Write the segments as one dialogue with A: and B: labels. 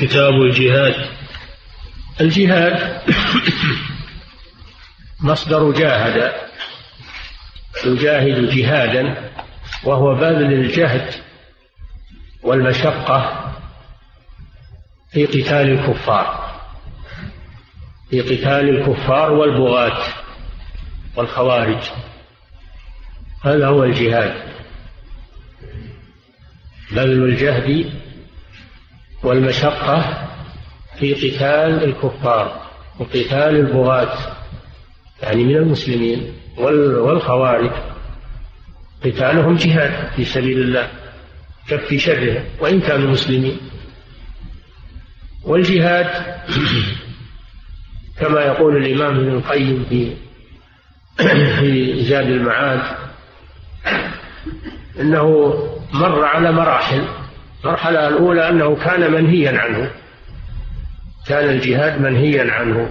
A: كتاب الجهاد الجهاد مصدر جاهد يجاهد جهادا وهو بذل الجهد والمشقة في قتال الكفار في قتال الكفار والبغاة والخوارج هذا هو الجهاد بذل الجهد والمشقة في قتال الكفار وقتال البغاة يعني من المسلمين والخوارج قتالهم جهاد في سبيل الله كف شرهم وإن كانوا مسلمين والجهاد كما يقول الإمام ابن القيم في في زاد المعاد أنه مر على مراحل المرحلة الأولى أنه كان منهيا عنه كان الجهاد منهيا عنه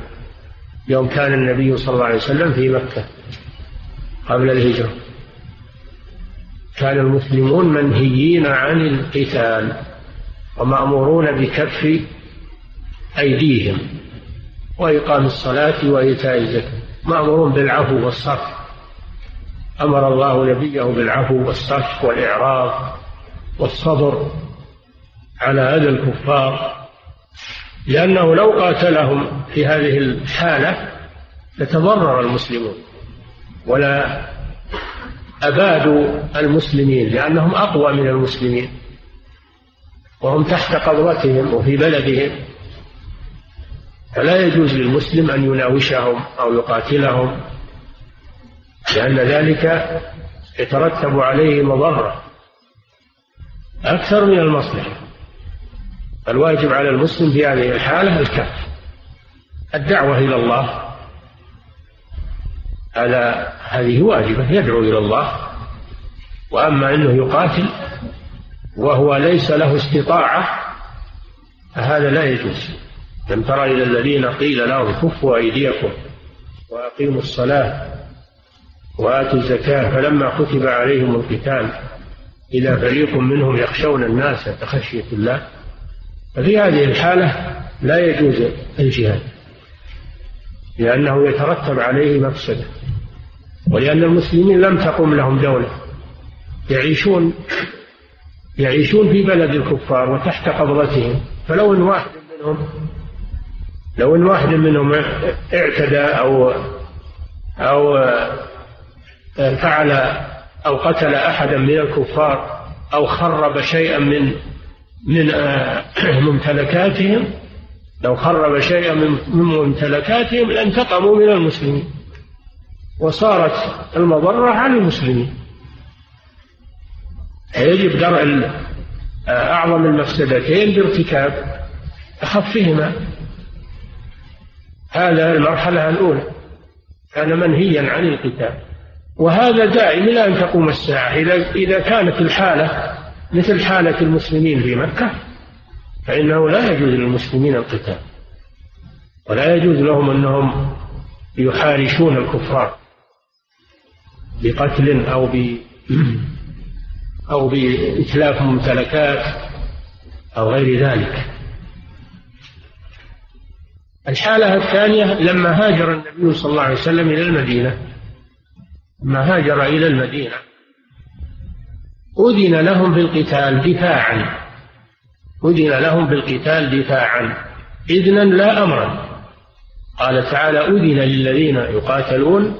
A: يوم كان النبي صلى الله عليه وسلم في مكة قبل الهجرة كان المسلمون منهيين عن القتال ومأمورون بكف أيديهم وإقام الصلاة وإيتاء الزكاة مأمورون بالعفو والصف أمر الله نبيه بالعفو والصف والإعراض والصبر على أذى الكفار لأنه لو قاتلهم في هذه الحالة لتضرر المسلمون ولا أبادوا المسلمين لأنهم أقوى من المسلمين وهم تحت قبضتهم وفي بلدهم فلا يجوز للمسلم أن يناوشهم أو يقاتلهم لأن ذلك يترتب عليه مضرة أكثر من المصلحة فالواجب على المسلم في هذه الحالة الكف الدعوة إلى الله على هذه واجبة يدعو إلى الله وأما أنه يقاتل وهو ليس له استطاعة فهذا لا يجوز لم ترى إلى الذين قيل لهم كفوا أيديكم وأقيموا الصلاة وآتوا الزكاة فلما كتب عليهم القتال إذا فريق منهم يخشون الناس كخشية الله ففي هذه الحالة لا يجوز الجهاد لأنه يترتب عليه مفسدة ولأن المسلمين لم تقم لهم دولة يعيشون يعيشون في بلد الكفار وتحت قبضتهم فلو ان واحد منهم لو ان واحد منهم اعتدى او او فعل او قتل احدا من الكفار او خرب شيئا من من آه، ممتلكاتهم لو خرب شيئا من ممتلكاتهم لانتقموا من المسلمين وصارت المضرة على المسلمين يجب درء آه، أعظم المفسدتين بارتكاب أخفهما هذا المرحلة الأولى كان منهيا عن القتال وهذا دائم إلى أن تقوم الساعة إذا إذا كانت الحالة مثل حالة المسلمين في مكة فإنه لا يجوز للمسلمين القتال ولا يجوز لهم أنهم يحارشون الكفار بقتل أو ب أو بإتلاف ممتلكات أو غير ذلك الحالة الثانية لما هاجر النبي صلى الله عليه وسلم إلى المدينة لما هاجر إلى المدينة أذن لهم بالقتال دفاعا أذن لهم بالقتال دفاعا إذنا لا أمرا قال تعالى أذن للذين يقاتلون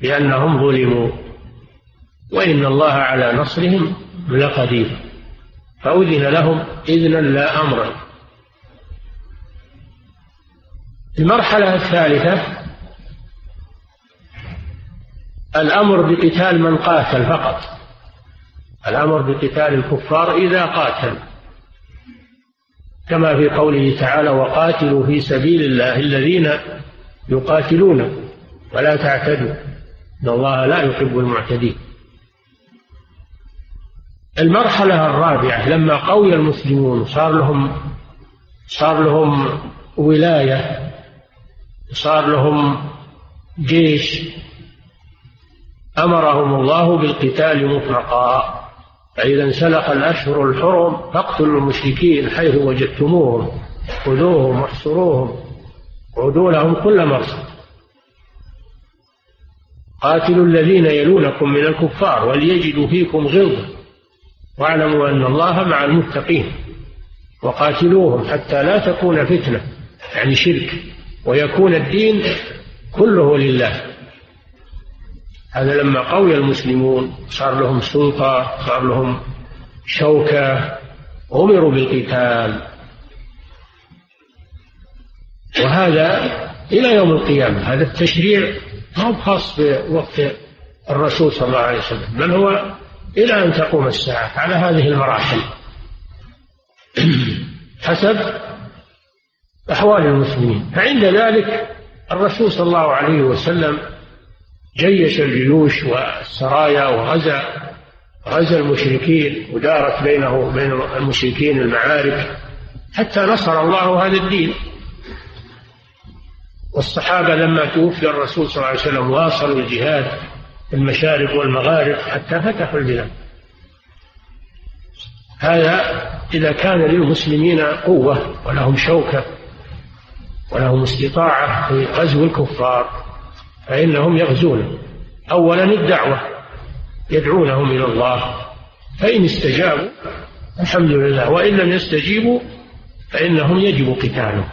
A: بأنهم ظلموا وإن الله على نصرهم لقدير فأذن لهم إذنا لا أمرا المرحلة الثالثة الأمر بقتال من قاتل فقط الأمر بقتال الكفار إذا قاتلوا كما في قوله تعالى وقاتلوا في سبيل الله الذين يقاتلونكم ولا تعتدوا إن الله لا يحب المعتدين المرحلة الرابعة لما قوي المسلمون صار لهم صار لهم ولاية صار لهم جيش أمرهم الله بالقتال مطلقا فإذا انسلخ الأشهر الحرم فاقتلوا المشركين حيث وجدتموهم خذوهم واحصروهم وعدوا لهم كل مرصد قاتلوا الذين يلونكم من الكفار وليجدوا فيكم غلظة واعلموا أن الله مع المتقين وقاتلوهم حتى لا تكون فتنة يعني شرك ويكون الدين كله لله هذا لما قوي المسلمون صار لهم سلطة صار لهم شوكة أمروا بالقتال وهذا إلى يوم القيامة هذا التشريع ما هو خاص بوقت الرسول صلى الله عليه وسلم بل هو إلى أن تقوم الساعة على هذه المراحل حسب أحوال المسلمين فعند ذلك الرسول صلى الله عليه وسلم جيش الجيوش والسرايا وغزا غزا المشركين ودارت بينه وبين المشركين المعارك حتى نصر الله هذا الدين والصحابة لما توفي الرسول صلى الله عليه وسلم واصلوا الجهاد في المشارق والمغارب حتى فتحوا البلاد هذا إذا كان للمسلمين قوة ولهم شوكة ولهم استطاعة في غزو الكفار فإنهم يغزونه أولا الدعوة يدعونهم إلى الله فإن استجابوا الحمد لله وإن لم يستجيبوا فإنهم يجب قتالهم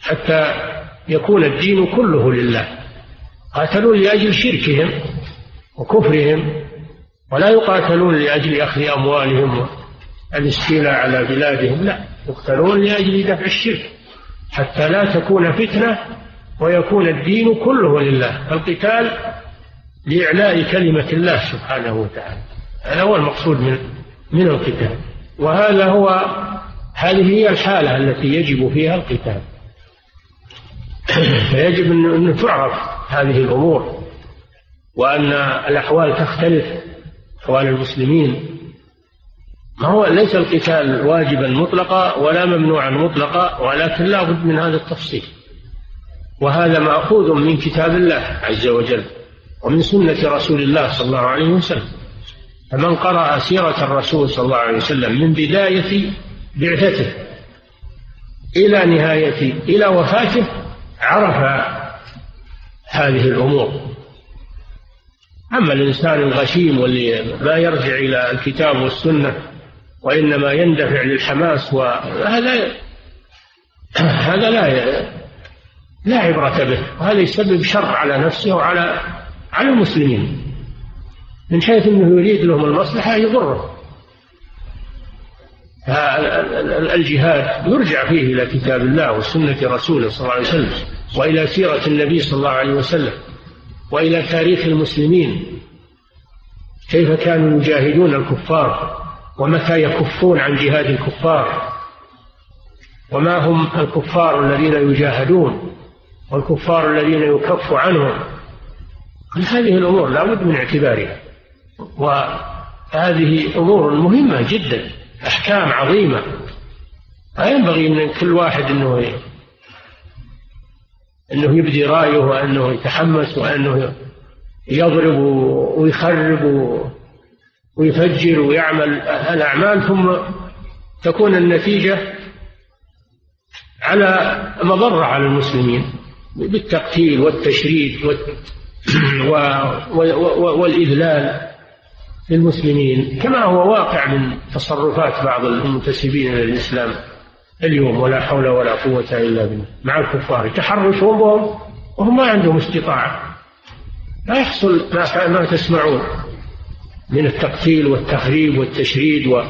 A: حتى يكون الدين كله لله قاتلوا لأجل شركهم وكفرهم ولا يقاتلون لأجل أخذ أموالهم الاستيلاء على بلادهم لا يقتلون لأجل دفع الشرك حتى لا تكون فتنة ويكون الدين كله لله القتال لإعلاء كلمة الله سبحانه وتعالى هذا هو المقصود من من القتال وهذا هو هذه هي الحالة التي يجب فيها القتال فيجب أن تعرف هذه الأمور وأن الأحوال تختلف أحوال المسلمين ما هو ليس القتال واجبا مطلقا ولا ممنوعا مطلقا ولكن لا بد من هذا التفصيل وهذا ماخوذ من كتاب الله عز وجل ومن سنه رسول الله صلى الله عليه وسلم فمن قرأ سيرة الرسول صلى الله عليه وسلم من بداية بعثته إلى نهاية إلى وفاته عرف هذه الأمور أما الإنسان الغشيم واللي ما يرجع إلى الكتاب والسنة وإنما يندفع للحماس وهذا هذا لا لا عبرة به وهذا يسبب شر على نفسه وعلى على المسلمين من حيث أنه يريد لهم المصلحة يضره الجهاد يرجع فيه إلى كتاب الله وسنة رسوله صلى الله عليه وسلم وإلى سيرة النبي صلى الله عليه وسلم وإلى تاريخ المسلمين كيف كانوا يجاهدون الكفار ومتى يكفون عن جهاد الكفار وما هم الكفار الذين يجاهدون والكفار الذين يكف عنهم كل هذه الأمور لا بد من اعتبارها وهذه أمور مهمة جدا أحكام عظيمة لا ينبغي أن كل واحد أنه أنه يبدي رأيه وأنه يتحمس وأنه يضرب ويخرب ويفجر ويعمل الأعمال ثم تكون النتيجة على مضرة على المسلمين بالتقتيل والتشريد والإذلال للمسلمين كما هو واقع من تصرفات بعض المنتسبين إلى الإسلام اليوم ولا حول ولا قوة إلا بالله مع الكفار تحرشهم بهم وهم ما عندهم استطاعة لا يحصل ما تسمعون من التقتيل والتخريب والتشريد و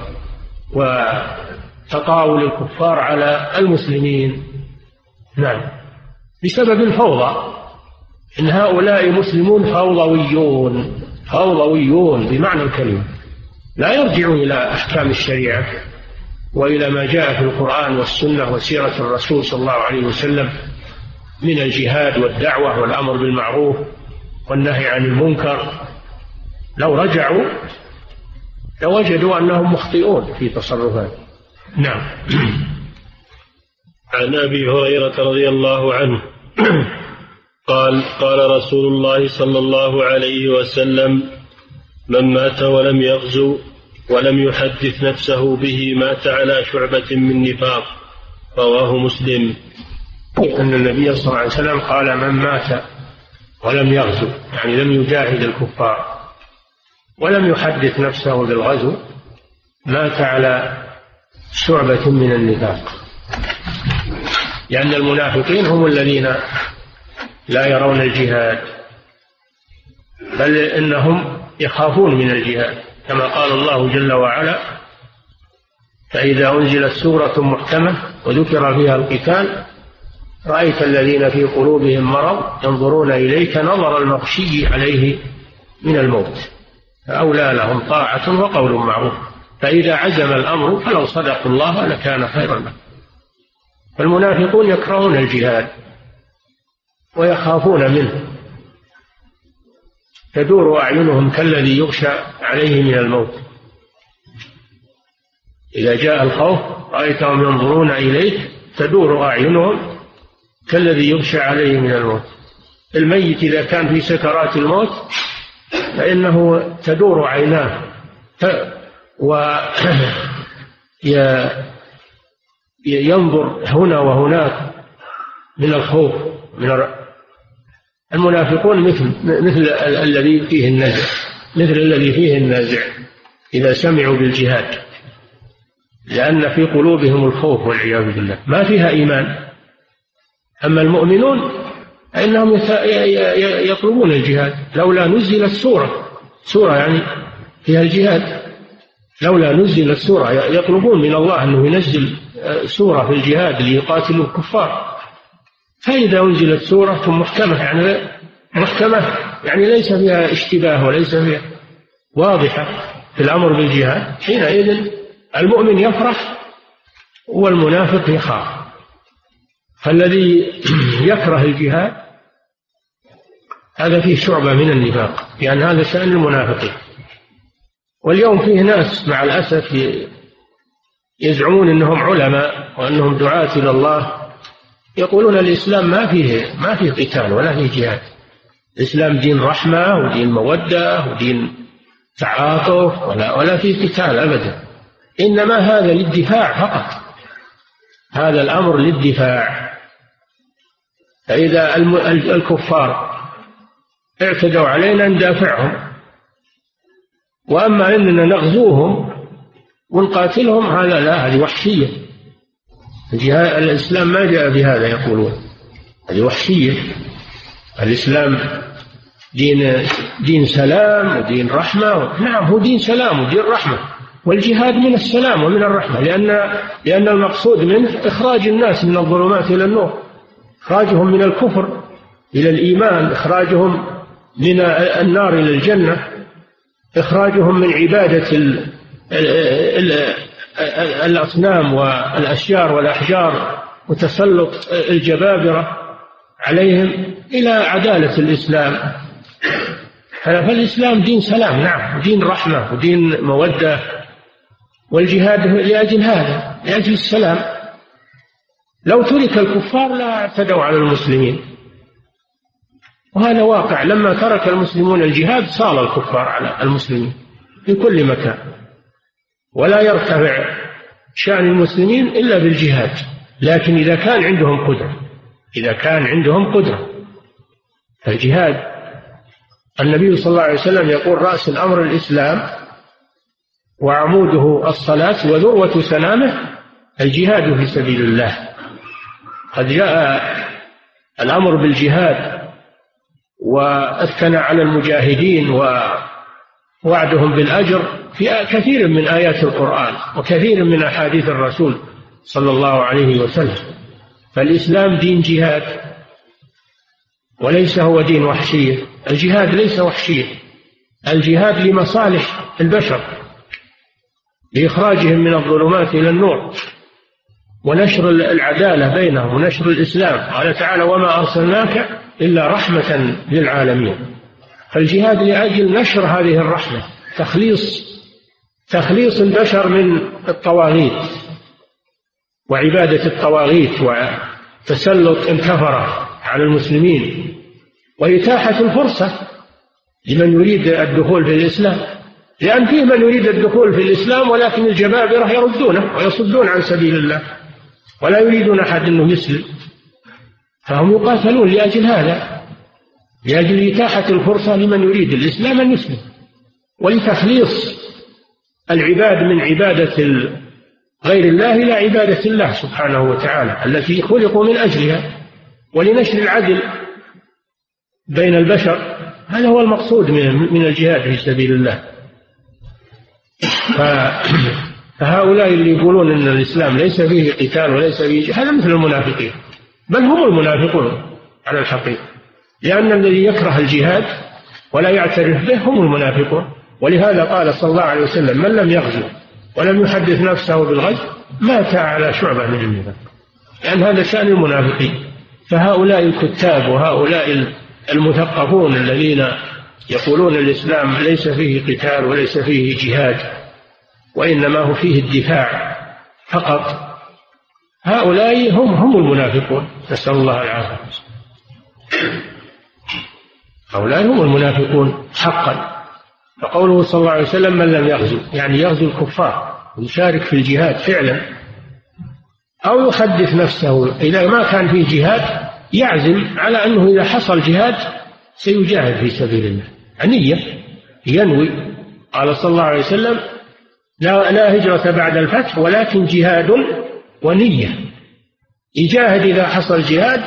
A: وتطاول الكفار على المسلمين نعم بسبب الفوضى إن هؤلاء مسلمون فوضويون فوضويون بمعنى الكلمة لا يرجعون إلى أحكام الشريعة وإلى ما جاء في القرآن والسنة وسيرة الرسول صلى الله عليه وسلم من الجهاد والدعوة والأمر بالمعروف والنهي عن المنكر لو رجعوا لوجدوا أنهم مخطئون في تصرفاتهم نعم عن أبي هريرة رضي الله عنه قال قال رسول الله صلى الله عليه وسلم من مات ولم يغزو ولم يحدث نفسه به مات على شعبة من نفاق رواه مسلم أن النبي صلى الله عليه وسلم قال من مات ولم يغزو يعني لم يجاهد الكفار ولم يحدث نفسه بالغزو مات على شعبة من النفاق لأن يعني المنافقين هم الذين لا يرون الجهاد بل إنهم يخافون من الجهاد كما قال الله جل وعلا فإذا أنزلت سورة محكمة وذكر فيها القتال رأيت الذين في قلوبهم مرض ينظرون إليك نظر المغشي عليه من الموت فأولى لهم طاعة وقول معروف فإذا عزم الأمر فلو صدقوا الله لكان خيرا لهم فالمنافقون يكرهون الجهاد ويخافون منه تدور أعينهم كالذي يغشى عليه من الموت إذا جاء الخوف رأيتهم ينظرون إليك تدور أعينهم كالذي يغشى عليه من الموت الميت إذا كان في سكرات الموت فإنه تدور عيناه ف... ينظر هنا وهناك من الخوف من المنافقون مثل مثل الذي فيه النزع مثل الذي فيه النزع إذا سمعوا بالجهاد لأن في قلوبهم الخوف والعياذ بالله ما فيها إيمان أما المؤمنون فإنهم يطلبون الجهاد لولا نزلت سورة سورة يعني فيها الجهاد لولا نزلت سورة يطلبون من الله أنه ينزل سورة في الجهاد ليقاتلوا الكفار فإذا أنزلت سورة محكمة يعني محكمة يعني ليس فيها اشتباه وليس فيها واضحة في الأمر بالجهاد حينئذ المؤمن يفرح والمنافق يخاف فالذي يكره الجهاد هذا فيه شعبة من النفاق لأن يعني هذا شأن المنافقين واليوم فيه ناس مع الأسف يزعمون أنهم علماء وأنهم دعاة إلى الله يقولون الإسلام ما فيه ما فيه قتال ولا فيه جهاد الإسلام دين رحمة ودين مودة ودين تعاطف ولا ولا فيه قتال أبدا إنما هذا للدفاع فقط هذا الأمر للدفاع فإذا الكفار اعتدوا علينا ندافعهم وأما أننا نغزوهم ونقاتلهم هذا لا هذه وحشية الإسلام ما جاء بهذا يقولون هذه وحشية الإسلام دين دين سلام ودين رحمة نعم هو دين سلام ودين رحمة والجهاد من السلام ومن الرحمة لأن لأن المقصود منه إخراج الناس من الظلمات إلى النور إخراجهم من الكفر إلى الإيمان إخراجهم من النار إلى الجنة إخراجهم من عبادة الأصنام والأشجار والأحجار وتسلط الجبابرة عليهم إلى عدالة الإسلام فالإسلام دين سلام نعم دين رحمة ودين مودة والجهاد لأجل هذا لأجل السلام لو ترك الكفار لا اعتدوا على المسلمين وهذا واقع لما ترك المسلمون الجهاد صال الكفار على المسلمين في كل مكان ولا يرتفع شأن المسلمين إلا بالجهاد لكن إذا كان عندهم قدرة إذا كان عندهم قدرة فالجهاد النبي صلى الله عليه وسلم يقول رأس الأمر الإسلام وعموده الصلاة وذروة سنامه الجهاد في سبيل الله قد جاء الأمر بالجهاد والثناء على المجاهدين ووعدهم بالأجر في كثير من آيات القرآن وكثير من أحاديث الرسول صلى الله عليه وسلم فالإسلام دين جهاد وليس هو دين وحشية الجهاد ليس وحشية الجهاد لمصالح البشر لإخراجهم من الظلمات إلى النور ونشر العدالة بينهم ونشر الإسلام قال تعالى وما أرسلناك إلا رحمة للعالمين فالجهاد لأجل نشر هذه الرحمة تخليص تخليص البشر من الطواغيت وعبادة الطواغيت وتسلط الكفرة على المسلمين وإتاحة الفرصة لمن يريد الدخول في الإسلام لأن فيه من يريد الدخول في الإسلام ولكن الجبابرة يردونه ويصدون عن سبيل الله ولا يريدون أحد أنه يسلم فهم يقاتلون لأجل هذا لأجل إتاحة الفرصة لمن يريد الإسلام أن يسلم ولتخليص العباد من عبادة غير الله إلى عبادة الله سبحانه وتعالى التي خلقوا من أجلها ولنشر العدل بين البشر هذا هو المقصود من الجهاد في سبيل الله فهؤلاء اللي يقولون أن الإسلام ليس فيه قتال وليس فيه هذا مثل المنافقين بل هم المنافقون على الحقيقة لأن الذي يكره الجهاد ولا يعترف به هم المنافقون ولهذا قال صلى الله عليه وسلم من لم يغزو ولم يحدث نفسه بالغزو مات على شعبة من النفاق لأن يعني هذا شأن المنافقين فهؤلاء الكتاب وهؤلاء المثقفون الذين يقولون الإسلام ليس فيه قتال وليس فيه جهاد وإنما هو فيه الدفاع فقط هؤلاء هم هم المنافقون نسأل الله العافية هؤلاء هم المنافقون حقا فقوله صلى الله عليه وسلم من لم يغزو يعني يغزو الكفار ويشارك في الجهاد فعلا أو يحدث نفسه إذا ما كان في جهاد يعزم على أنه إذا حصل جهاد سيجاهد في سبيل الله عنية يعني ينوي قال صلى الله عليه وسلم لا, لا هجرة بعد الفتح ولكن جهاد ونية يجاهد إذا حصل جهاد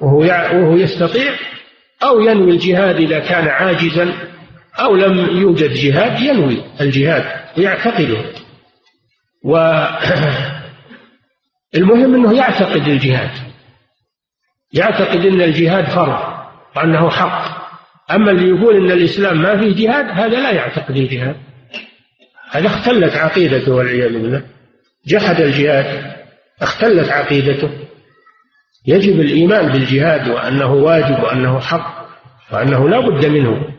A: وهو وهو يستطيع أو ينوي الجهاد إذا كان عاجزا أو لم يوجد جهاد ينوي الجهاد ويعتقده والمهم أنه يعتقد الجهاد يعتقد أن الجهاد فرض وأنه حق أما اللي يقول أن الإسلام ما فيه جهاد هذا لا يعتقد الجهاد هذا اختلت عقيدته والعياذ بالله جحد الجهاد اختلت عقيدته يجب الإيمان بالجهاد وأنه واجب وأنه حق وأنه لا بد منه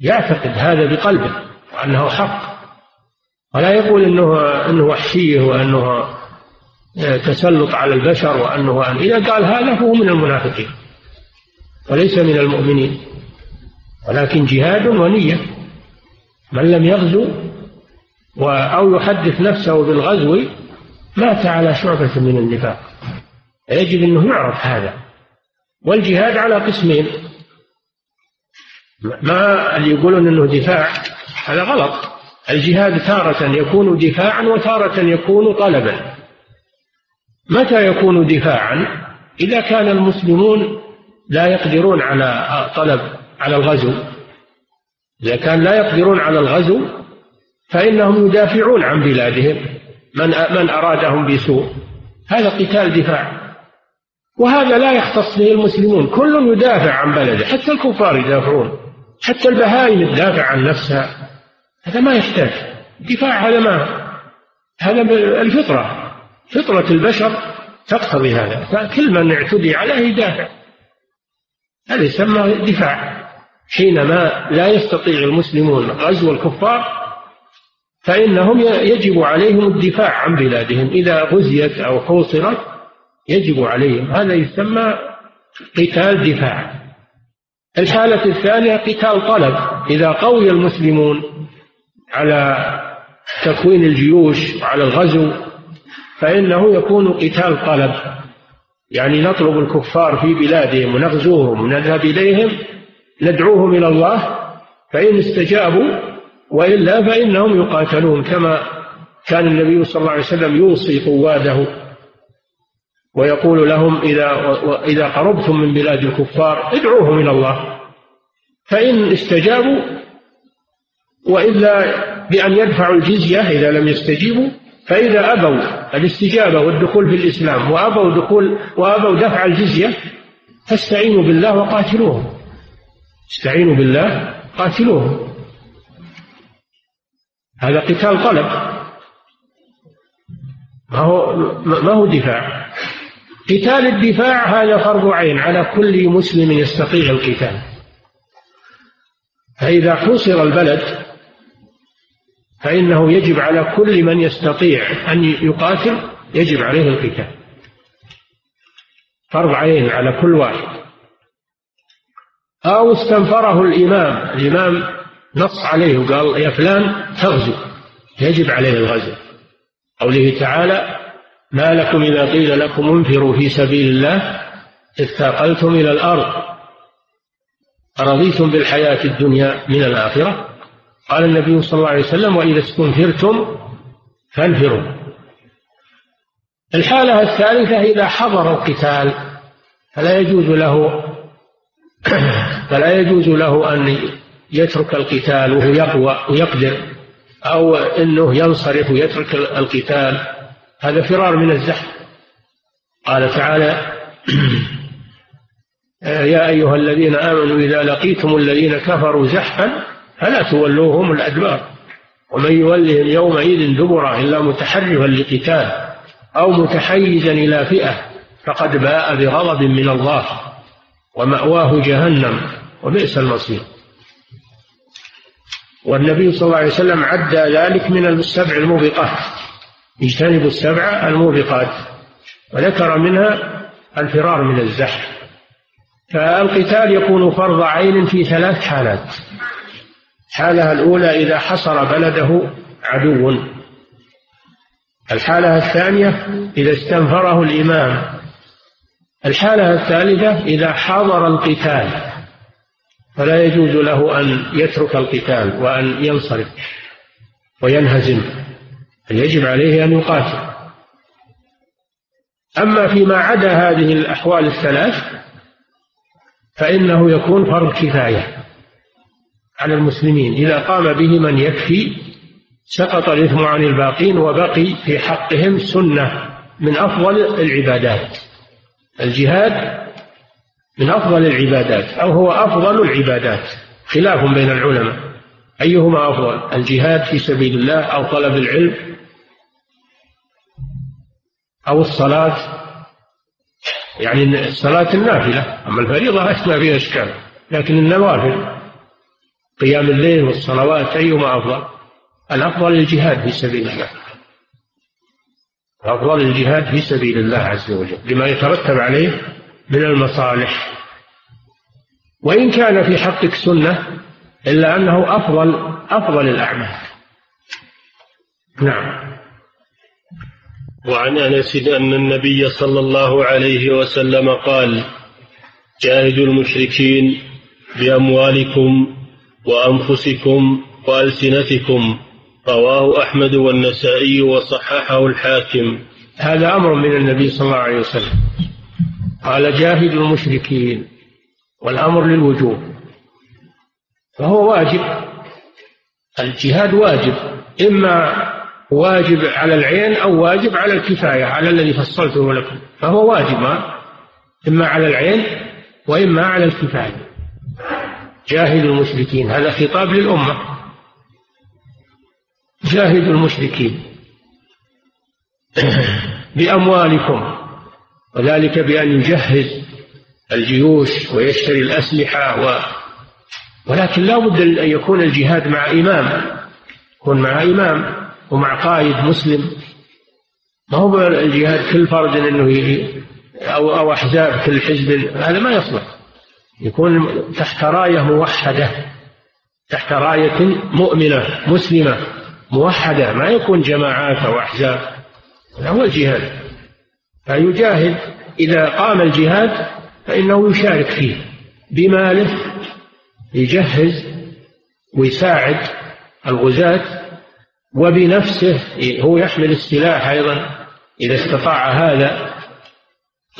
A: يعتقد هذا بقلبه وأنه حق ولا يقول أنه, أنه وحشية وأنه آه، تسلط على البشر وأنه إذا قال هذا فهو من المنافقين وليس من المؤمنين ولكن جهاد ونية من لم يغزو أو يحدث نفسه بالغزو مات على شعبة من النفاق يجب أنه يعرف هذا والجهاد على قسمين ما اللي يقولون انه دفاع هذا غلط الجهاد تارة يكون دفاعا وتارة يكون طلبا متى يكون دفاعا إذا كان المسلمون لا يقدرون على طلب على الغزو إذا كان لا يقدرون على الغزو فإنهم يدافعون عن بلادهم من من أرادهم بسوء هذا قتال دفاع وهذا لا يختص به المسلمون كل يدافع عن بلده حتى الكفار يدافعون حتى البهائم تدافع عن نفسها هذا ما يحتاج الدفاع هذا ما هذا الفطرة فطرة البشر تقتضي هذا فكل من اعتدي عليه يدافع هذا يسمى دفاع حينما لا يستطيع المسلمون غزو الكفار فإنهم يجب عليهم الدفاع عن بلادهم إذا غزيت أو حوصرت يجب عليهم هذا يسمى قتال دفاع الحالة الثانية قتال طلب إذا قوي المسلمون على تكوين الجيوش وعلى الغزو فإنه يكون قتال طلب يعني نطلب الكفار في بلادهم ونغزوهم ونذهب إليهم ندعوهم إلى الله فإن استجابوا وإلا فإنهم يقاتلون كما كان النبي صلى الله عليه وسلم يوصي قواده ويقول لهم إذا إذا قربتم من بلاد الكفار ادعوهم إلى الله فإن استجابوا وإلا بأن يدفعوا الجزية إذا لم يستجيبوا فإذا أبوا الاستجابة والدخول في الإسلام وأبوا دخول وأبوا دفع الجزية فاستعينوا بالله وقاتلوهم استعينوا بالله قاتلوهم هذا قتال طلب ما هو ما هو دفاع قتال الدفاع هذا فرض عين على كل مسلم يستطيع القتال فإذا حوصر البلد فإنه يجب على كل من يستطيع أن يقاتل يجب عليه القتال فرض عين على كل واحد أو استنفره الإمام الإمام نص عليه وقال يا فلان تغزو يجب عليه الغزو قوله تعالى ما لكم إذا قيل لكم انفروا في سبيل الله اثاقلتم إلى الأرض أرضيتم بالحياة الدنيا من الآخرة قال النبي صلى الله عليه وسلم وإذا استنفرتم فانفروا الحالة الثالثة إذا حضر القتال فلا يجوز له فلا يجوز له أن يترك القتال وهو يقوى ويقدر أو أنه ينصرف ويترك القتال هذا فرار من الزحف قال تعالى يا أيها الذين آمنوا إذا لقيتم الذين كفروا زحفا فلا تولوهم الأدبار ومن يولهم يومئذ دبرا إلا متحرفا لقتال أو متحيزا إلى فئة فقد باء بغضب من الله ومأواه جهنم وبئس المصير والنبي صلى الله عليه وسلم عدى ذلك من السبع الموبقات اجتنبوا السبع الموبقات وذكر منها الفرار من الزحف فالقتال يكون فرض عين في ثلاث حالات الحالة الأولى إذا حصر بلده عدو الحالة الثانية إذا استنفره الإمام الحالة الثالثة إذا حضر القتال فلا يجوز له أن يترك القتال وأن ينصرف وينهزم يجب عليه أن يقاتل أما فيما عدا هذه الأحوال الثلاث فإنه يكون فرض كفاية على المسلمين إذا قام به من يكفي سقط الإثم عن الباقين وبقي في حقهم سنة من أفضل العبادات الجهاد من أفضل العبادات أو هو أفضل العبادات خلاف بين العلماء أيهما أفضل الجهاد في سبيل الله أو طلب العلم أو الصلاة يعني الصلاة النافلة أما الفريضة ما فيها إشكال لكن النوافل قيام الليل والصلوات أيما أفضل الأفضل الجهاد في سبيل الله الأفضل الجهاد في سبيل الله عز وجل لما يترتب عليه من المصالح وإن كان في حقك سنة إلا أنه أفضل أفضل الأعمال نعم وعن انس ان النبي صلى الله عليه وسلم قال جاهدوا المشركين باموالكم وانفسكم والسنتكم رواه احمد والنسائي وصححه الحاكم هذا امر من النبي صلى الله عليه وسلم قال جاهدوا المشركين والامر للوجوب فهو واجب الجهاد واجب اما واجب على العين أو واجب على الكفاية على الذي فصلته لكم فهو واجب إما على العين وإما على الكفاية جاهد المشركين هذا خطاب للأمة جاهد المشركين بأموالكم وذلك بأن يجهز الجيوش ويشتري الأسلحة و... ولكن لا بد أن يكون الجهاد مع إمام يكون مع إمام ومع قائد مسلم ما هو الجهاد كل فرد انه يجي او او احزاب كل حزب هذا ما يصلح يكون تحت رايه موحده تحت رايه مؤمنه مسلمه موحده ما يكون جماعات او احزاب هذا هو الجهاد فيجاهد اذا قام الجهاد فانه يشارك فيه بماله يجهز ويساعد الغزاة وبنفسه هو يحمل السلاح أيضا إذا استطاع هذا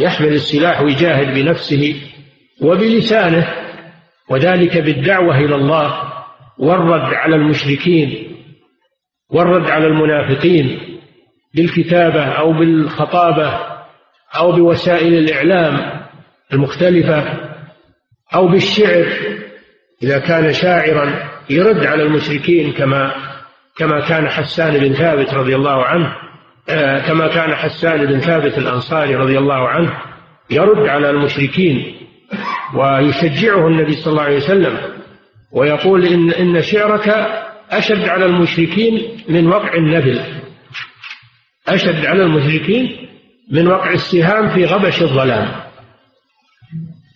A: يحمل السلاح ويجاهد بنفسه وبلسانه وذلك بالدعوة إلى الله والرد على المشركين والرد على المنافقين بالكتابة أو بالخطابة أو بوسائل الإعلام المختلفة أو بالشعر إذا كان شاعرا يرد على المشركين كما كما كان حسان بن ثابت رضي الله عنه آه، كما كان حسان بن ثابت الأنصاري رضي الله عنه يرد على المشركين ويشجعه النبي صلى الله عليه وسلم ويقول إن, إن شعرك أشد على المشركين من وقع النبل أشد على المشركين من وقع السهام في غبش الظلام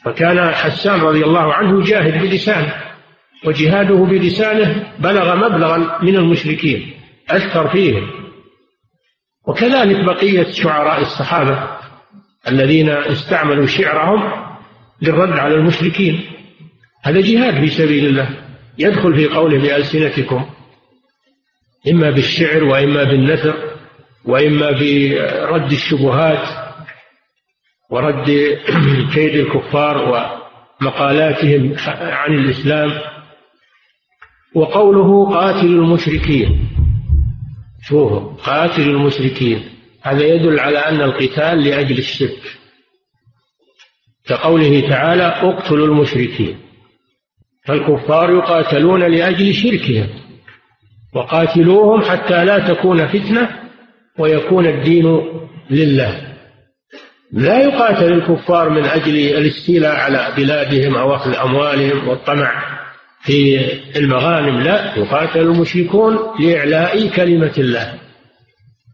A: فكان حسان رضي الله عنه يجاهد بلسانه وجهاده بلسانه بلغ مبلغا من المشركين اثر فيهم وكذلك بقية شعراء الصحابة الذين استعملوا شعرهم للرد على المشركين هذا جهاد في سبيل الله يدخل في قوله بألسنتكم إما بالشعر وإما بالنثر وإما برد الشبهات ورد كيد الكفار ومقالاتهم عن الإسلام وقوله قاتل المشركين شوفوا قاتل المشركين هذا يدل على أن القتال لأجل الشرك كقوله تعالى اقتلوا المشركين فالكفار يقاتلون لأجل شركهم وقاتلوهم حتى لا تكون فتنة ويكون الدين لله لا يقاتل الكفار من أجل الاستيلاء على بلادهم أو أخذ أموالهم والطمع في المغانم لا يقاتل المشركون لإعلاء كلمة الله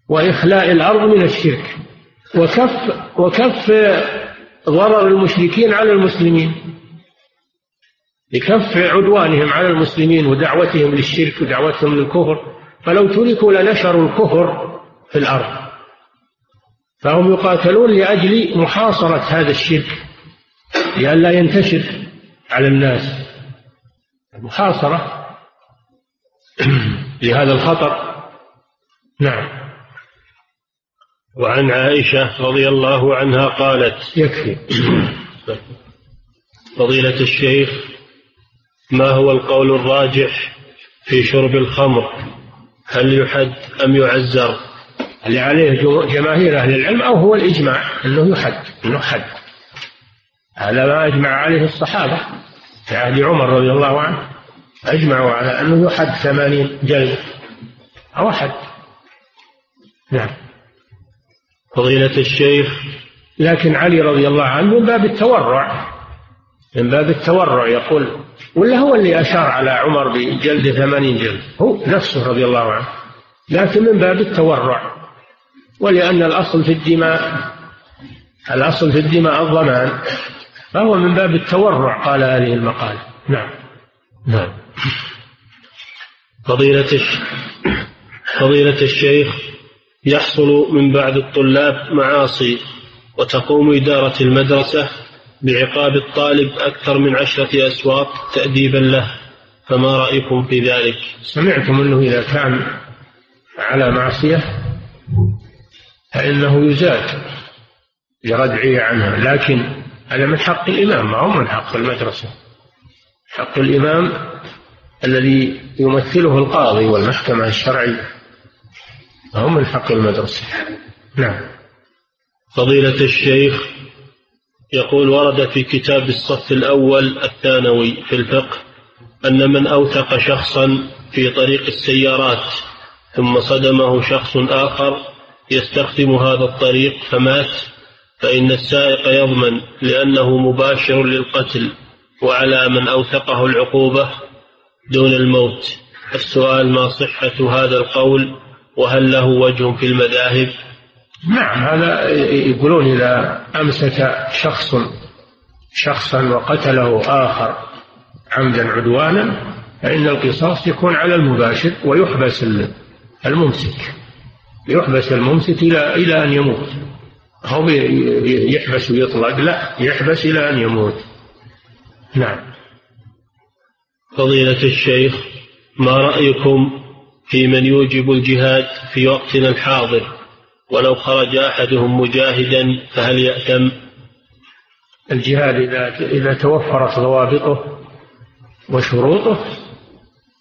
A: وإخلاء الأرض من الشرك وكف وكف ضرر المشركين على المسلمين لكف عدوانهم على المسلمين ودعوتهم للشرك ودعوتهم للكفر فلو تركوا لنشروا الكفر في الأرض فهم يقاتلون لأجل محاصرة هذا الشرك لئلا ينتشر على الناس المحاصرة لهذا الخطر نعم وعن عائشة رضي الله عنها قالت يكفي فضيلة الشيخ ما هو القول الراجح في شرب الخمر هل يحد أم يعزر اللي عليه جماهير أهل العلم أو هو الإجماع أنه يحد أنه حد هذا ما أجمع عليه الصحابة في عهد عمر رضي الله عنه أجمعوا على أنه يحد ثمانين جلد أو أحد نعم فضيلة الشيخ لكن علي رضي الله عنه من باب التورع من باب التورع يقول ولا هو اللي أشار على عمر بجلد ثمانين جلد هو نفسه رضي الله عنه لكن من باب التورع ولأن الأصل في الدماء الأصل في الدماء الضمان فهو من باب التورع قال هذه المقالة نعم نعم فضيلة فضيلة الشيخ يحصل من بعض الطلاب معاصي وتقوم إدارة المدرسة بعقاب الطالب أكثر من عشرة أسواق تأديبا له فما رأيكم في ذلك سمعتم أنه إذا كان على معصية فإنه يزاد لردعه عنها لكن هذا من حق الإمام ما هو من حق المدرسة حق الإمام الذي يمثله القاضي والمحكمة الشرعية ما هو من حق المدرسة نعم فضيلة الشيخ يقول ورد في كتاب الصف الأول الثانوي في الفقه أن من أوثق شخصا في طريق السيارات ثم صدمه شخص آخر يستخدم هذا الطريق فمات فإن السائق يضمن لأنه مباشر للقتل وعلى من أوثقه العقوبة دون الموت السؤال ما صحة هذا القول وهل له وجه في المذاهب نعم هذا يقولون إذا أمسك شخص شخصا وقتله آخر عمدا عدوانا فإن القصاص يكون على المباشر ويحبس الممسك يحبس الممسك إلى إلى أن يموت هو يحبس ويطلق لا يحبس إلى أن يموت نعم فضيلة الشيخ ما رأيكم في من يوجب الجهاد في وقتنا الحاضر ولو خرج أحدهم مجاهدا فهل يأتم الجهاد إذا, إذا توفرت ضوابطه وشروطه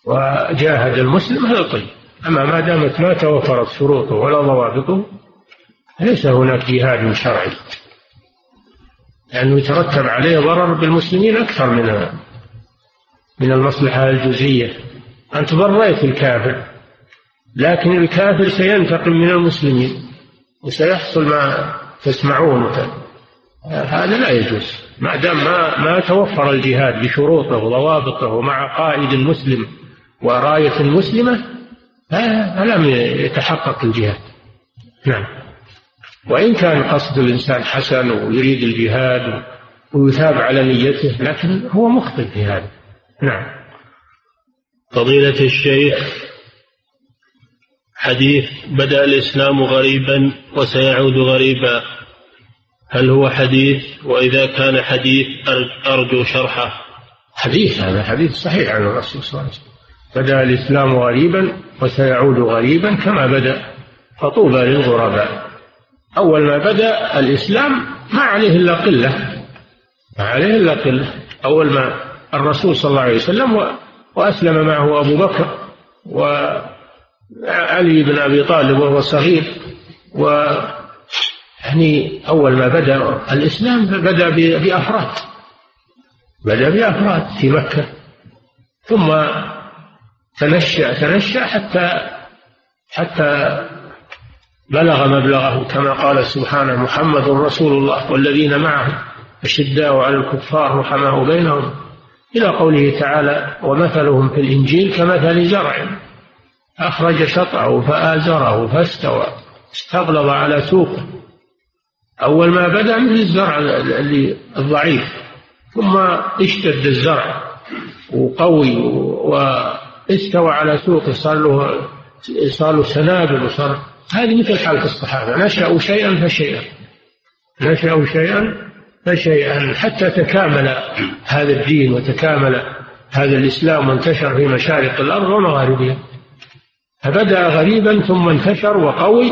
A: وجاهد المسلم هذا طيب أما ما دامت ما توفرت شروطه ولا ضوابطه ليس هناك جهاد شرعي لأنه يعني يترتب عليه ضرر بالمسلمين أكثر من من المصلحة الجزئية أنت بريت الكافر لكن الكافر سينتقم من المسلمين وسيحصل ما تسمعون هذا لا يجوز ما دام ما, ما توفر الجهاد بشروطه وضوابطه ومع قائد مسلم وراية مسلمة فلم يتحقق الجهاد نعم وإن كان قصد الإنسان حسن ويريد الجهاد ويثاب على نيته لكن هو مخطئ في هذا نعم فضيلة الشيخ حديث بدأ الإسلام غريبا وسيعود غريبا هل هو حديث وإذا كان حديث أرجو شرحه حديث هذا حديث صحيح عن الرسول صلى الله عليه وسلم بدأ الإسلام غريبا وسيعود غريبا كما بدأ فطوبى للغرباء أول ما بدأ الإسلام ما عليه إلا قلة ما عليه إلا قلة أول ما الرسول صلى الله عليه وسلم وأسلم معه أبو بكر وعلي بن أبي طالب وهو صغير و يعني أول ما بدأ الإسلام بدأ بأفراد بدأ بأفراد في مكة ثم تنشأ تنشأ حتى حتى بلغ مبلغه كما قال سبحانه محمد رسول الله والذين معه أشداء على الكفار رحماء بينهم إلى قوله تعالى ومثلهم في الإنجيل كمثل زرع أخرج شطعه فآزره فاستوى استغلظ على سوقه أول ما بدأ من الزرع الضعيف ثم اشتد الزرع وقوي واستوى على سوقه صار له صار له سنابل وصار هذه مثل حالة الصحابة نشأوا شيئا فشيئا نشأوا شيئا فشيئا حتى تكامل هذا الدين وتكامل هذا الإسلام وانتشر في مشارق الأرض ومغاربها فبدأ غريبا ثم انتشر وقوي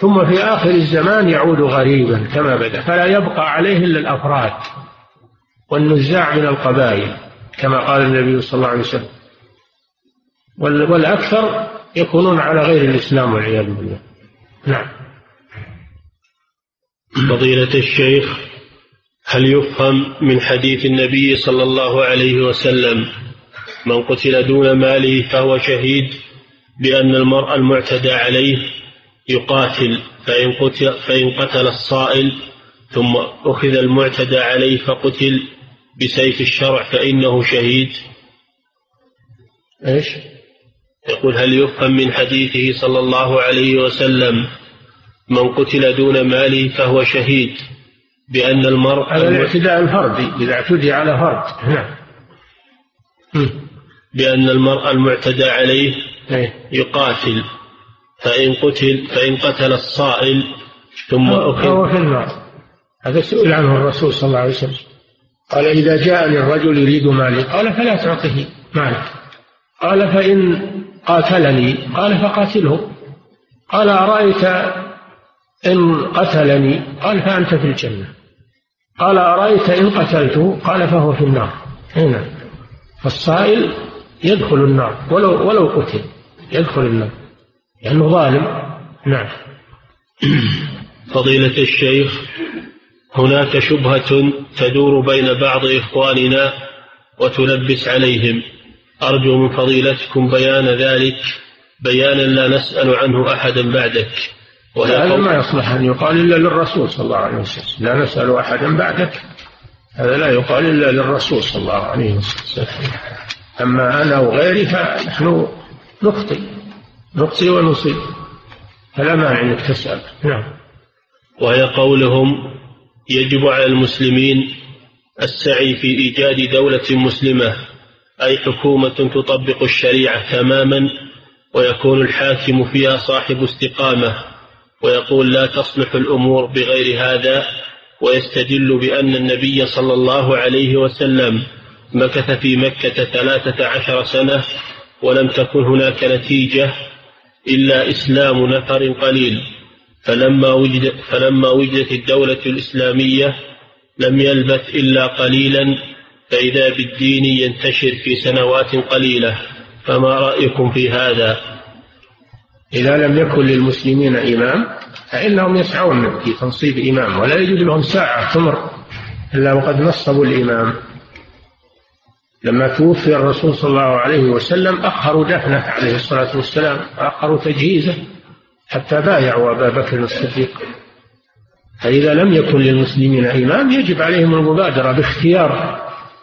A: ثم في آخر الزمان يعود غريبا كما بدأ فلا يبقى عليه إلا الأفراد والنزاع من القبائل كما قال النبي صلى الله عليه وسلم والأكثر يكونون على غير الإسلام والعياذ بالله نعم فضيلة الشيخ هل يفهم من حديث النبي صلى الله عليه وسلم من قتل دون ماله فهو شهيد بأن المرء المعتدى عليه يقاتل فإن قتل, فإن قتل الصائل ثم أخذ المعتدى عليه فقتل بسيف الشرع فإنه شهيد ايش؟ يقول هل يفهم من حديثه صلى الله عليه وسلم من قتل دون ماله فهو شهيد بأن المرء هذا الاعتداء الفردي إذا اعتدي على فرد نعم بأن المرء المعتدى عليه إيه. يقاتل فإن قتل فإن قتل الصائل ثم أخذ فهو في النار هذا سئل عنه الرسول صلى الله عليه وسلم قال إذا جاءني الرجل يريد مالي قال فلا تعطه مالك قال فإن قاتلني قال فقاتله قال أرأيت إن قتلني قال فأنت في الجنة قال أرأيت إن قتلته قال فهو في النار هنا فالصائل يدخل النار ولو ولو قتل يدخل النار لأنه يعني ظالم نعم فضيلة الشيخ هناك شبهة تدور بين بعض إخواننا وتلبس عليهم أرجو من فضيلتكم بيان ذلك بيانا لا نسأل عنه أحدا بعدك ولا هذا ما يصلح أن يقال إلا للرسول صلى الله عليه وسلم لا نسأل أحدا بعدك هذا لا يقال إلا للرسول صلى الله عليه وسلم أما أنا وغيري فنحن نخطئ نخطئ ونصيب فلا ما أنك تسأل نعم وهي قولهم يجب على المسلمين السعي في إيجاد دولة مسلمة أي حكومة تطبق الشريعة تماما ويكون الحاكم فيها صاحب استقامة ويقول لا تصلح الأمور بغير هذا ويستدل بأن النبي صلى الله عليه وسلم مكث في مكة ثلاثة عشر سنة ولم تكن هناك نتيجة إلا إسلام نفر قليل فلما, وجد فلما وجدت الدولة الإسلامية لم يلبث إلا قليلا فإذا بالدين ينتشر في سنوات قليلة فما رأيكم في هذا إذا لم يكن للمسلمين إمام فإنهم يسعون في تنصيب إمام ولا يجوز لهم ساعة تمر إلا وقد نصبوا الإمام لما توفي الرسول صلى الله عليه وسلم أخروا دفنه عليه الصلاة والسلام أخروا تجهيزه حتى بايعوا أبا بكر الصديق فإذا لم يكن للمسلمين إمام يجب عليهم المبادرة باختيار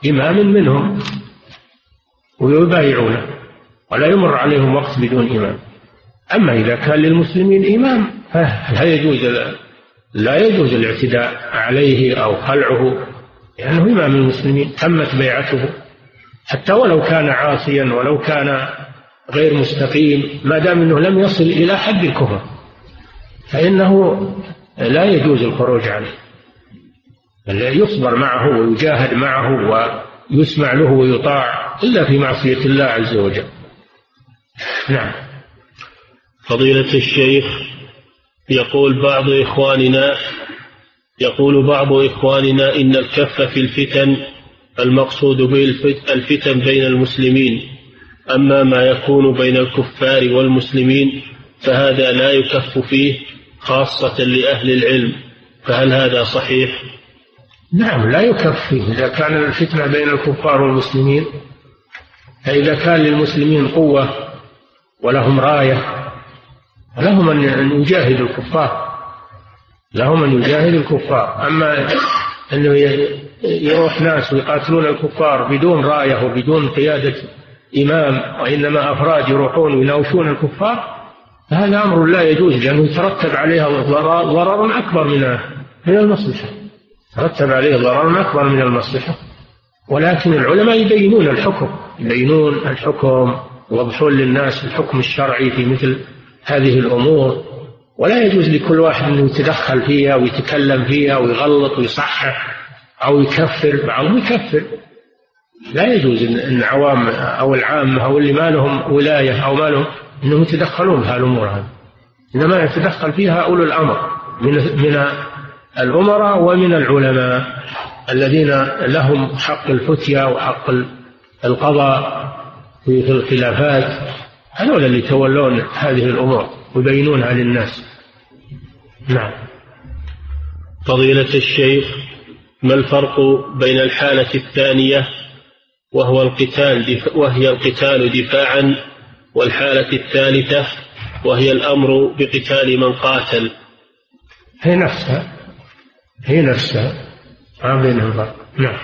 A: إمام منهم ويبايعونه ولا يمر عليهم وقت بدون إمام أما إذا كان للمسلمين إمام فلا يجوز لا يجوز الاعتداء عليه أو خلعه لأنه يعني إمام المسلمين تمت بيعته حتى ولو كان عاصيا ولو كان غير مستقيم ما دام أنه لم يصل إلى حد الكفر فإنه لا يجوز الخروج عليه يصبر معه ويجاهد معه ويسمع له ويطاع إلا في معصية الله عز وجل نعم فضيلة الشيخ يقول بعض إخواننا يقول بعض إخواننا إن الكف في الفتن المقصود به الفتن بين المسلمين أما ما يكون بين الكفار والمسلمين فهذا لا يكف فيه خاصة لأهل العلم فهل هذا صحيح؟ نعم لا يكفي إذا كان الفتنة بين الكفار والمسلمين فإذا كان للمسلمين قوة ولهم راية لهم أن يجاهد الكفار لهم أن يجاهد الكفار أما أنه يروح ناس ويقاتلون الكفار بدون راية وبدون قيادة إمام وإنما أفراد يروحون ويناوشون الكفار فهذا أمر لا يجوز لأنه يترتب عليها ضرر أكبر من من المصلحة ترتب عليه ضرر أكبر من المصلحة ولكن العلماء يبينون الحكم يبينون الحكم يوضحون للناس الحكم الشرعي في مثل هذه الأمور ولا يجوز لكل واحد أنه يتدخل فيها ويتكلم فيها ويغلط ويصحح أو يكفر بعضهم يكفر لا يجوز أن عوام أو العامة أو اللي ما لهم ولاية أو ما لهم أنهم يتدخلون في هالأمور هذه إنما يتدخل فيها أولو الأمر من من الأمراء ومن العلماء الذين لهم حق الفتيا وحق القضاء في الخلافات هذول اللي يتولون هذه الأمور ويبينونها للناس نعم فضيلة الشيخ ما الفرق بين الحالة الثانية وهو القتال دف... وهي القتال دفاعا والحالة الثالثة وهي الأمر بقتال من قاتل هي نفسها هي نفسها ما بينهم فرق نعم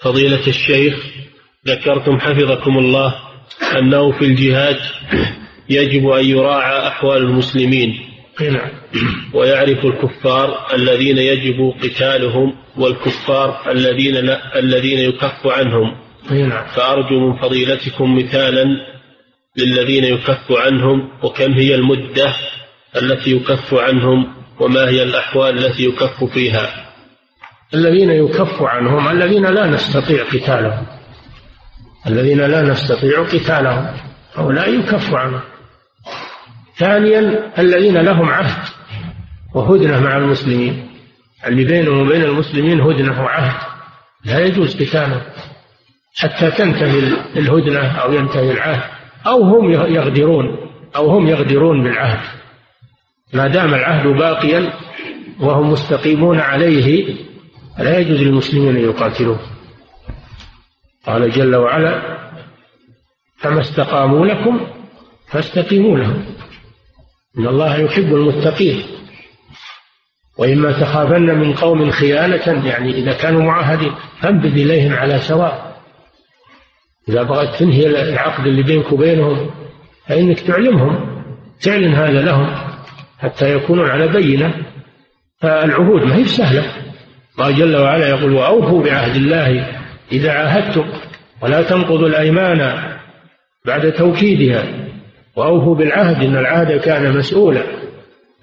A: فضيلة الشيخ ذكرتم حفظكم الله أنه في الجهاد يجب أن يراعى أحوال المسلمين نعم ويعرف الكفار الذين يجب قتالهم والكفار الذين لا الذين يكف عنهم نعم فأرجو من فضيلتكم مثالا للذين يكف عنهم وكم هي المدة التي يكف عنهم وما هي الأحوال التي يكف فيها الذين يكف عنهم الذين لا نستطيع قتالهم الذين لا نستطيع قتالهم هؤلاء يكف عنهم ثانيا الذين لهم عهد وهدنة مع المسلمين اللي بينهم وبين المسلمين هدنة وعهد لا يجوز قتالهم حتى تنتهي الهدنة أو ينتهي العهد أو هم يغدرون أو هم يغدرون بالعهد ما دام العهد باقيا وهم مستقيمون عليه لا يجوز للمسلمين أن يقاتلوه قال جل وعلا فما استقاموا لكم فاستقيموا لهم إن الله يحب المتقين وإما تخافن من قوم خيانة يعني إذا كانوا معاهدين فانبذ إليهم على سواء إذا بغيت تنهي العقد اللي بينك وبينهم فإنك تعلمهم تعلن هذا لهم حتى يكونوا على بينة فالعهود ما هي سهلة الله جل وعلا يقول وأوفوا بعهد الله إذا عاهدتم ولا تنقضوا الأيمان بعد توكيدها وأوفوا بالعهد إن العهد كان مسؤولا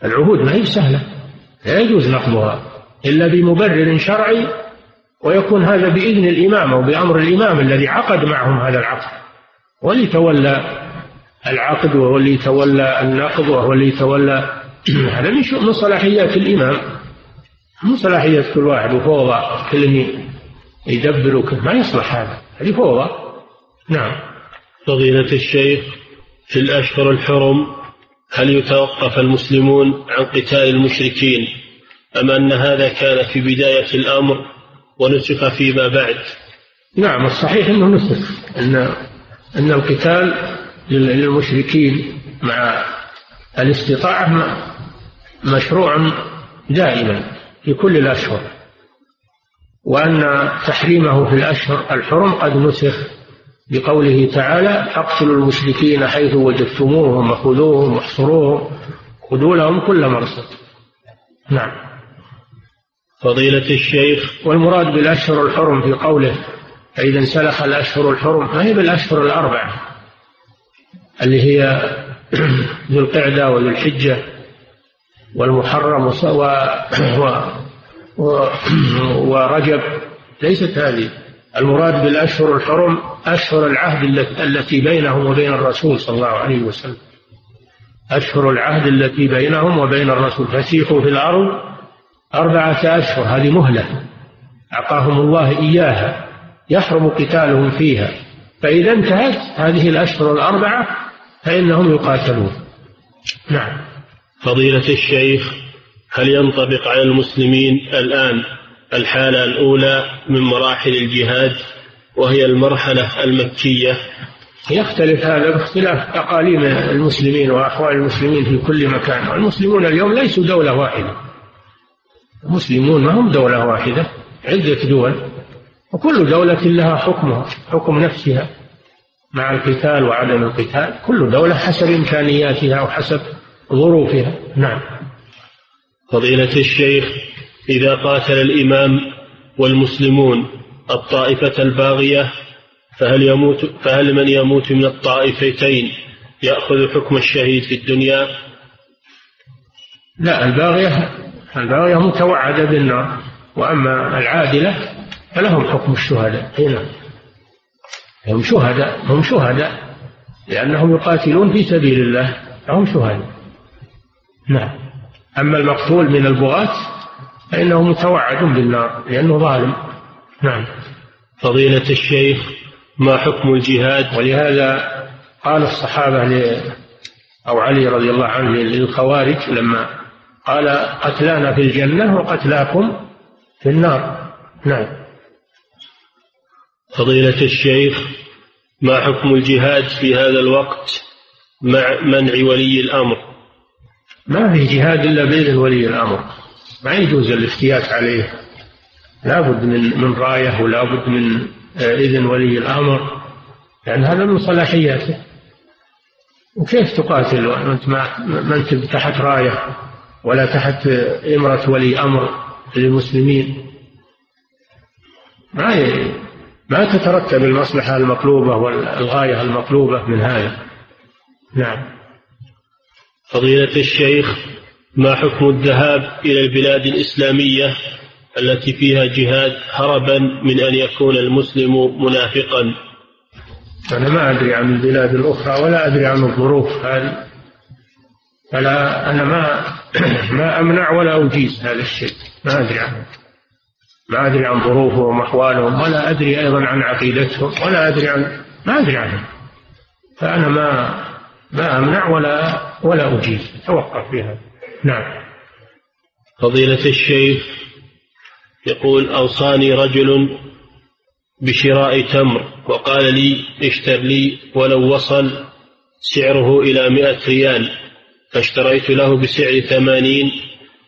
A: العهود ما هي سهلة لا يجوز نقضها إلا بمبرر شرعي ويكون هذا بإذن الإمام أو بأمر الإمام الذي عقد معهم هذا العقد ولي تولى العقد وهو اللي تولى النقض وهو اللي تولى هذا من من صلاحيات الإمام مو صلاحيات كل واحد وفوضى كل يدبر وكل ما يصلح هذا هذه فوضى نعم فضيلة الشيخ في الأشهر الحرم هل يتوقف المسلمون عن قتال المشركين أم أن هذا كان في بداية الأمر ونسخ فيما بعد نعم الصحيح أنه نسخ أن, أن القتال للمشركين مع الاستطاعة مشروع دائما في كل الأشهر وأن تحريمه في الأشهر الحرم قد نسخ بقوله تعالى اقتلوا المشركين حيث وجدتموهم وخذوهم واحصروهم خذوا لهم كل مرصد نعم فضيلة الشيخ والمراد بالأشهر الحرم في قوله فإذا انسلخ الأشهر الحرم ما هي بالأشهر الأربعة اللي هي ذو القعدة وذو الحجة والمحرم و... و... و... ورجب ليست هذه المراد بالأشهر الحرم أشهر العهد التي بينهم وبين الرسول صلى الله عليه وسلم أشهر العهد التي بينهم وبين الرسول فسيحوا في الأرض أربعة أشهر هذه مهلة أعطاهم الله إياها يحرم قتالهم فيها فإذا انتهت هذه الأشهر الأربعة فإنهم يقاتلون نعم فضيلة الشيخ هل ينطبق على المسلمين الآن الحالة الأولى من مراحل الجهاد وهي المرحلة المكية يختلف هذا باختلاف أقاليم المسلمين وأحوال المسلمين في كل مكان والمسلمون اليوم ليسوا دولة واحدة المسلمون ما هم دولة واحدة عدة دول وكل دولة لها حكمها حكم نفسها مع القتال وعدم القتال كل دولة حسب إمكانياتها وحسب ظروفها نعم فضيلة الشيخ إذا قاتل الإمام والمسلمون الطائفة الباغية فهل يموت فهل من يموت من الطائفتين يأخذ حكم الشهيد في الدنيا؟ لا الباغية الباغية متوعدة بالنار وأما العادلة فلهم حكم الشهداء هنا نعم. هم شهداء هم شهداء لأنهم يقاتلون في سبيل الله فهم شهداء نعم أما المقتول من البغاة فإنه متوعد بالنار لأنه ظالم نعم فضيلة الشيخ ما حكم الجهاد ولهذا قال الصحابة أو علي رضي الله عنه للخوارج لما قال قتلانا في الجنة وقتلاكم في النار نعم فضيلة الشيخ ما حكم الجهاد في هذا الوقت مع منع ولي الأمر ما في جهاد إلا بإذن ولي الأمر ما يجوز الافتيات عليه لا بد من من راية ولا بد من آه، إذن ولي الأمر لأن هذا من صلاحياته وكيف تقاتل وأنت ما أنت تحت راية ولا تحت إمرة ولي أمر للمسلمين ما ما تترتب المصلحة المطلوبة والغاية المطلوبة من هذا نعم فضيلة الشيخ ما حكم الذهاب إلى البلاد الإسلامية التي فيها جهاد هربا من أن يكون المسلم منافقا أنا ما أدري عن البلاد الأخرى ولا أدري عن الظروف هل فلا أنا ما ما أمنع ولا أجيز هذا الشيء ما أدري عنه ما أدري عن ظروفهم وأحوالهم ولا أدري أيضا عن عقيدتهم ولا أدري عن ما أدري عنهم فأنا ما ما أمنع ولا ولا أجيب توقف بها نعم فضيلة الشيخ يقول أوصاني رجل بشراء تمر وقال لي اشتر لي ولو وصل سعره إلى مئة ريال فاشتريت له بسعر ثمانين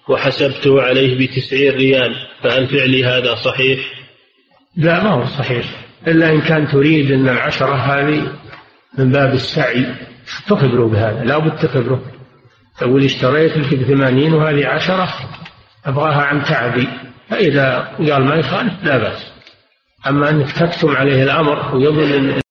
A: وحسبته عليه بتسعين ريال فهل فعلي هذا صحيح؟ لا ما هو صحيح إلا إن كان تريد أن العشرة هذه من باب السعي تخبره بهذا لا بد تخبره تقول اشتريت لك بثمانين وهذه عشرة أبغاها عن تعبي فإذا قال ما يخالف لا بأس أما أنك تكتم عليه الأمر ويظن